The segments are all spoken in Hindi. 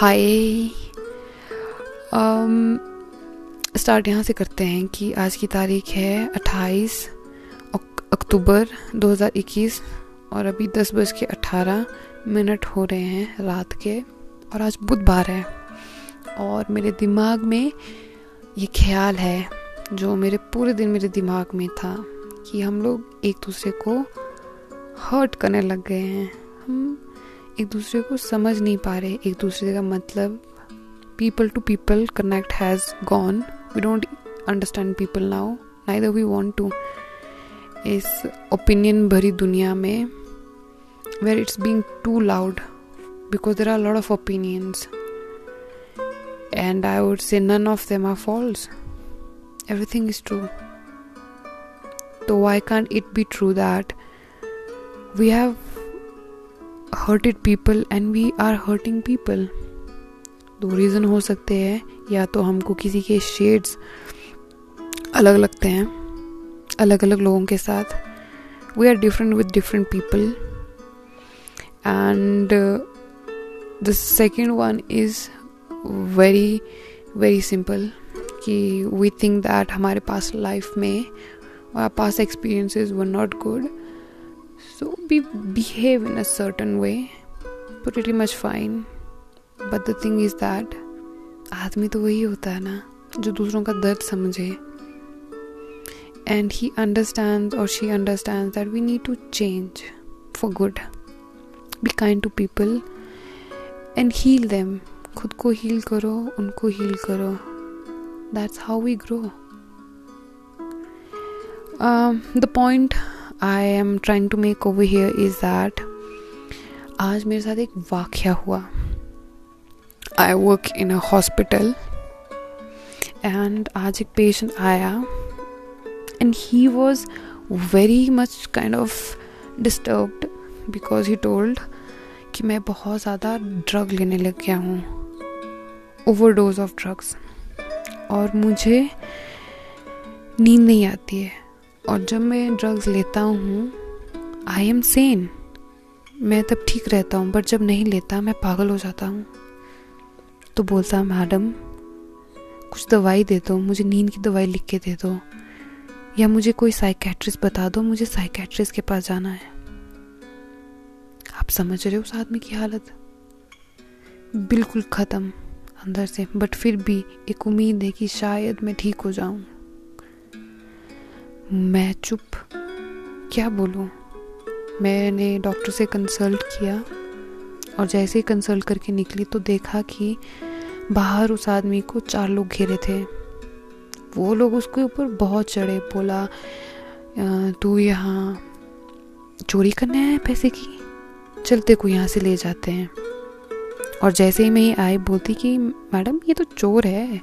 हाय। स्टार्ट यहाँ से करते हैं कि आज की तारीख है 28 अक्टूबर 2021 और अभी दस बज के अट्ठारह मिनट हो रहे हैं रात के और आज बुधवार है। और मेरे दिमाग में ये ख्याल है जो मेरे पूरे दिन मेरे दिमाग में था कि हम लोग एक दूसरे को हर्ट करने लग गए हैं। हम एक दूसरे को समझ नहीं पा रहे, एक दूसरे का मतलब people to people connect has gone we don't understand people now neither we want to इस ओपिनियन भरी दुनिया में where it's being too loud because there are lot of opinions and I would say none of them are false everything is true तो why can't it be true that we have hurted people and we are hurting people दो रीज़न हो सकते हैं, या तो हमको किसी के शेड्स अलग लगते हैं अलग अलग लोगों के साथ। We are different with different people and the second one is very very simple कि वी थिंक दैट हमारे पास लाइफ में पास experiences were not good So we behave in a certain way, pretty much fine. But the thing is that आदमी तो वही होता है ना जो दूसरों का दर्द समझे and he understands or she understands that we need to change for good. Be kind to people and heal them. खुद को हील करो उनको हील करो that's how we grow the point I am trying to make over here is that आज मेरे साथ एक वाक्य हुआ। I work in a hospital and आज एक पेशेंट आया and he was very much kind of disturbed because he told कि मैं बहुत ज़्यादा ड्रग लेने लग गया हूँ। ओवरडोज ऑफ़ ड्रग्स और मुझे नींद नहीं आती है। और जब मैं ड्रग्स लेता हूँ आई एम सेन मैं तब ठीक रहता हूँ बट जब नहीं लेता, मैं पागल हो जाता हूँ। तो बोलता मैडम, कुछ दवाई दे दो, मुझे नींद की दवाई लिख के दे दो, या मुझे कोई साइकेट्रिस्ट बता दो, मुझे साइकेट्रिस्ट के पास जाना है। आप समझ रहे हो उस आदमी की हालत? बिल्कुल ख़त्म, अंदर से बट फिर भी एक उम्मीद है कि शायद मैं ठीक हो जाऊँ। मैं चुप। क्या बोलूँ? मैंने डॉक्टर से कंसल्ट किया और जैसे ही कंसल्ट करके निकली तो देखा कि बाहर उस आदमी को चार लोग घेरे थे। वो लोग उसके ऊपर बहुत चढ़े, बोला तू यहाँ चोरी करने आया पैसे की? चलते को यहाँ से ले जाते हैं। और जैसे ही मैं आई, बोलती कि, मैडम, ये तो चोर है। ये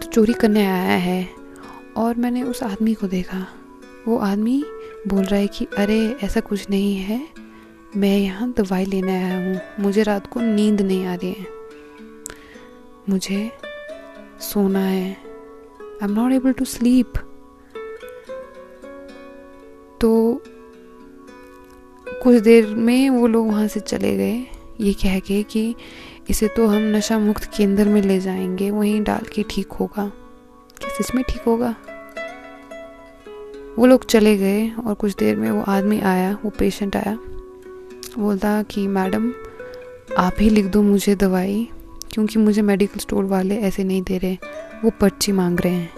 तो चोरी करने आया है। और मैंने उस आदमी को देखा। वो आदमी बोल रहा है कि, अरे, ऐसा कुछ नहीं है। मैं यहाँ दवाई लेने आया हूँ। मुझे रात को नींद नहीं आ रही है। मुझे सोना है। I am not able to sleep तो कुछ देर में वो लोग वहाँ से चले गए। ये कह के कि, इसे तो हम नशा मुक्त केंद्र में ले जाएँगे। वहीं डाल के ठीक होगा। क्या सच में ठीक होगा? वो लोग चले गए और कुछ देर में वो आदमी आया, वो पेशेंट आया। बोलता कि, मैडम, आप ही लिख दो मुझे दवाई, क्योंकि मुझे मेडिकल स्टोर वाले ऐसे नहीं दे रहे, वो पर्ची मांग रहे हैं।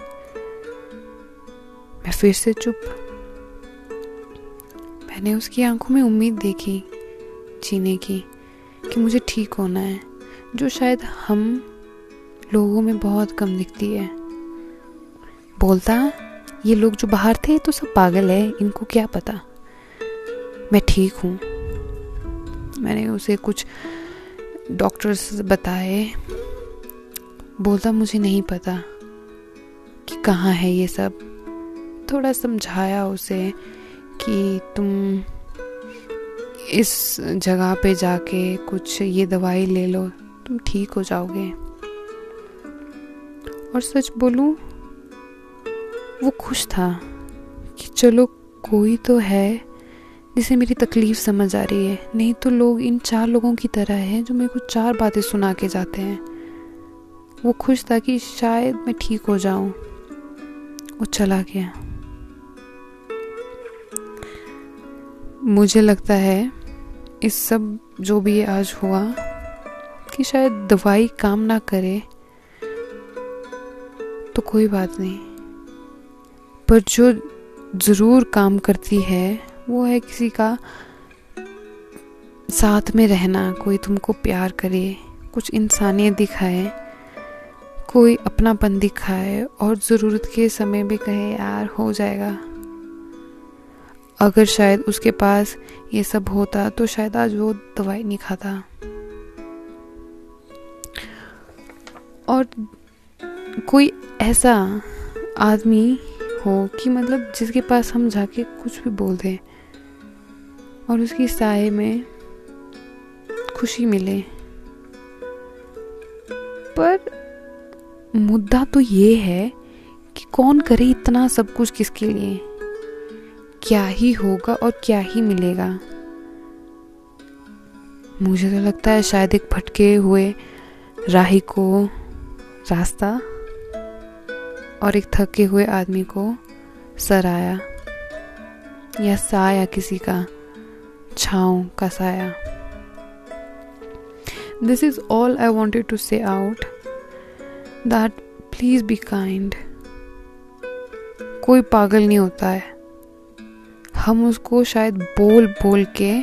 मैं फिर से चुप। मैंने उसकी आँखों में उम्मीद देखी, जीने की, कि मुझे ठीक होना है, जो शायद हम लोगों में बहुत कम दिखती है। बोलता ये लोग जो बाहर थे तो सब पागल है, इनको क्या पता? मैं ठीक हूँ। मैंने उसे कुछ डॉक्टर्स बताए। बोलता मुझे नहीं पता कि कहाँ है ये सब। थोड़ा समझाया उसे कि तुम इस जगह पे जाके कुछ ये दवाई ले लो, तुम ठीक हो जाओगे। और सच बोलूँ वो खुश था कि चलो कोई तो है जिसे मेरी तकलीफ़ समझ आ रही है। नहीं तो लोग इन चार लोगों की तरह हैं जो मेरे को चार बातें सुना के जाते हैं। वो खुश था कि शायद मैं ठीक हो जाऊँ। वो चला गया। मुझे लगता है इस सब जो भी आज हुआ कि शायद दवाई काम ना करे तो कोई बात नहीं। पर जो ज़रूर काम करती है, वो है किसी का साथ में रहना, कोई तुमको प्यार करे, कुछ इंसानियत दिखाए, कोई अपनापन दिखाए और ज़रूरत के समय भी कहे, यार, हो जाएगा। अगर शायद उसके पास ये सब होता तो शायद आज वो दवाई नहीं खाता। और कोई ऐसा आदमी हो कि मतलब जिसके पास हम जाके कुछ भी बोल दें और उसकी साय में खुशी मिले। पर मुद्दा तो ये है कि कौन करे इतना सब कुछ किसके लिए? क्या ही होगा और क्या ही मिलेगा? मुझे तो लगता है शायद एक भटके हुए राही को रास्ता और एक थके हुए आदमी को सराया या साया किसी का, छाँव का साया। This is all I wanted to say out that please be kind कोई पागल नहीं होता है। हम उसको शायद बोल बोल के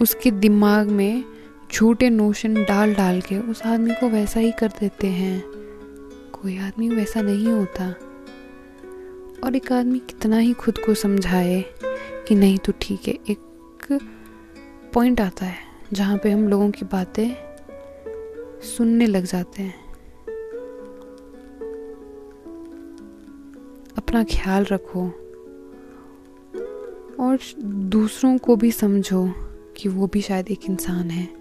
उसके दिमाग में झूठे नोशन डाल डाल के उस आदमी को वैसा ही कर देते हैं। कोई आदमी वैसा नहीं होता। और एक आदमी कितना ही खुद को समझाए कि नहीं तो ठीक है, एक पॉइंट आता है जहाँ पे हम लोगों की बातें सुनने लग जाते हैं। अपना ख्याल रखो और दूसरों को भी समझो कि वो भी शायद एक इंसान है।